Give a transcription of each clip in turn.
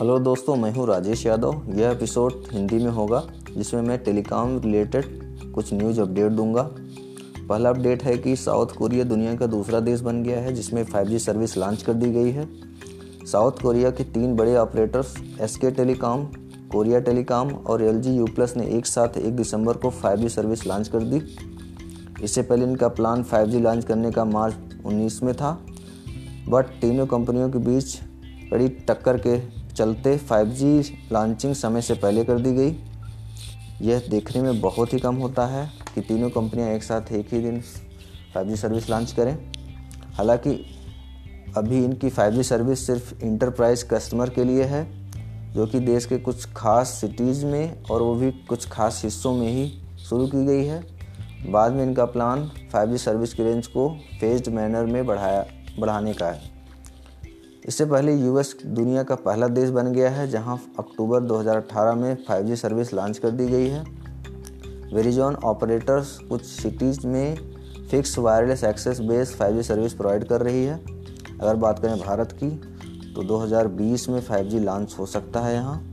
Hello दोस्तों, मैं हूँ राजेश यादव। यह एपिसोड हिंदी में होगा, जिसमें मैं टेलीकॉम रिलेटेड कुछ न्यूज़ अपडेट दूँगा। पहला अपडेट है कि साउथ कोरिया दुनिया का दूसरा देश बन गया है, जिसमें 5G सर्विस लॉन्च कर दी गई है। साउथ कोरिया के तीन बड़े operators S K telecom Korea telecom और एल जी यू प्लस ने एक साथ एक दिसंबर को 5G सर्विस लॉन्च कर दी। इससे पहले इनका प्लान 5G लॉन्च करने का मार्च 19 में था। बट तीनों कंपनियों के बीच कड़ी टक्कर के चलते 5G लॉन्चिंग समय से पहले कर दी गई। यह देखने में बहुत ही कम होता है कि तीनों कंपनियाँ एक साथ एक ही दिन 5G सर्विस लॉन्च करें। हालाँकि, अभी इनकी 5G सर्विस सिर्फ़ इंटरप्राइज कस्टमर के लिए है, जो कि देश के कुछ खास सिटीज़ में और वो भी कुछ खास हिस्सों में ही शुरू की गई है। बाद में इनका प्लान 5G सर्विस की रेंज को फेज्ड मैनर में बढ़ाया, बढ़ाने का है। इससे पहले यूएस दुनिया का पहला देश बन गया है, जहाँ अक्टूबर 2018 में 5G सर्विस लॉन्च कर दी गई है। वेरिजॉन ऑपरेटर्स कुछ सिटीज़ में fix wireless access based 5G service provide कर रही है। अगर बात करें भारत की तो 2020 में 5G लॉन्च हो सकता है यहाँ।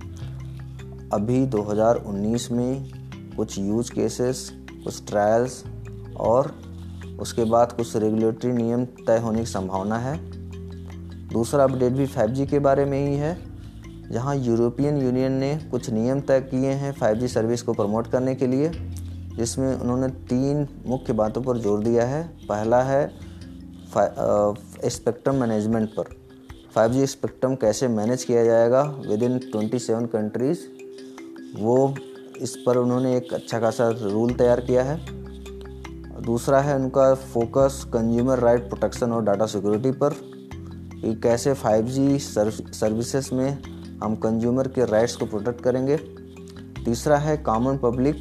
अभी 2019 में कुछ यूज़ केसेस कुछ ट्रायल्स और उसके बाद कुछ रेगुलेटरी नियम तय होने की संभावना है। दूसरा अपडेट भी 5G के बारे में ही है। जहाँ यूरोपियन यूनियन ने कुछ नियम तय किए हैं 5G सर्विस को प्रमोट करने के लिए, जिसमें उन्होंने तीन मुख्य बातों पर ज़ोर दिया है। पहला है स्पेक्ट्रम मैनेजमेंट पर। 5G स्पेक्ट्रम कैसे मैनेज किया जाएगा विद इन ट्वेंटी कंट्रीज़ वो इस पर उन्होंने एक अच्छा खासा रूल तैयार किया है। दूसरा है उनका फोकस कंज्यूमर राइट प्रोटेक्शन और डाटा सिक्योरिटी पर। कि कैसे 5G सर्विसेज़ में हम कंज्यूमर के राइट्स को प्रोटेक्ट करेंगे। तीसरा है कॉमन पब्लिक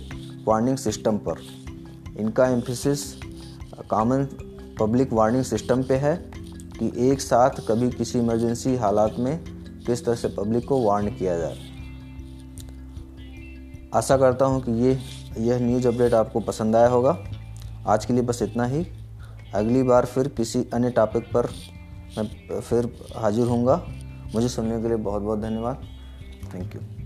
वार्निंग सिस्टम पर। इनका emphasis common public warning system पे है कि एक साथ कभी किसी इमरजेंसी हालात में किस तरह से पब्लिक को वार्न किया जाए। आशा करता हूँ कि ये, यह न्यूज़ अपडेट आपको पसंद आया होगा। आज के लिए बस इतना ही। अगली बार फिर किसी अन्य टॉपिक पर मैं फिर हाजिर हूँगा। मुझे सुनने के लिए बहुत बहुत धन्यवाद। Thank you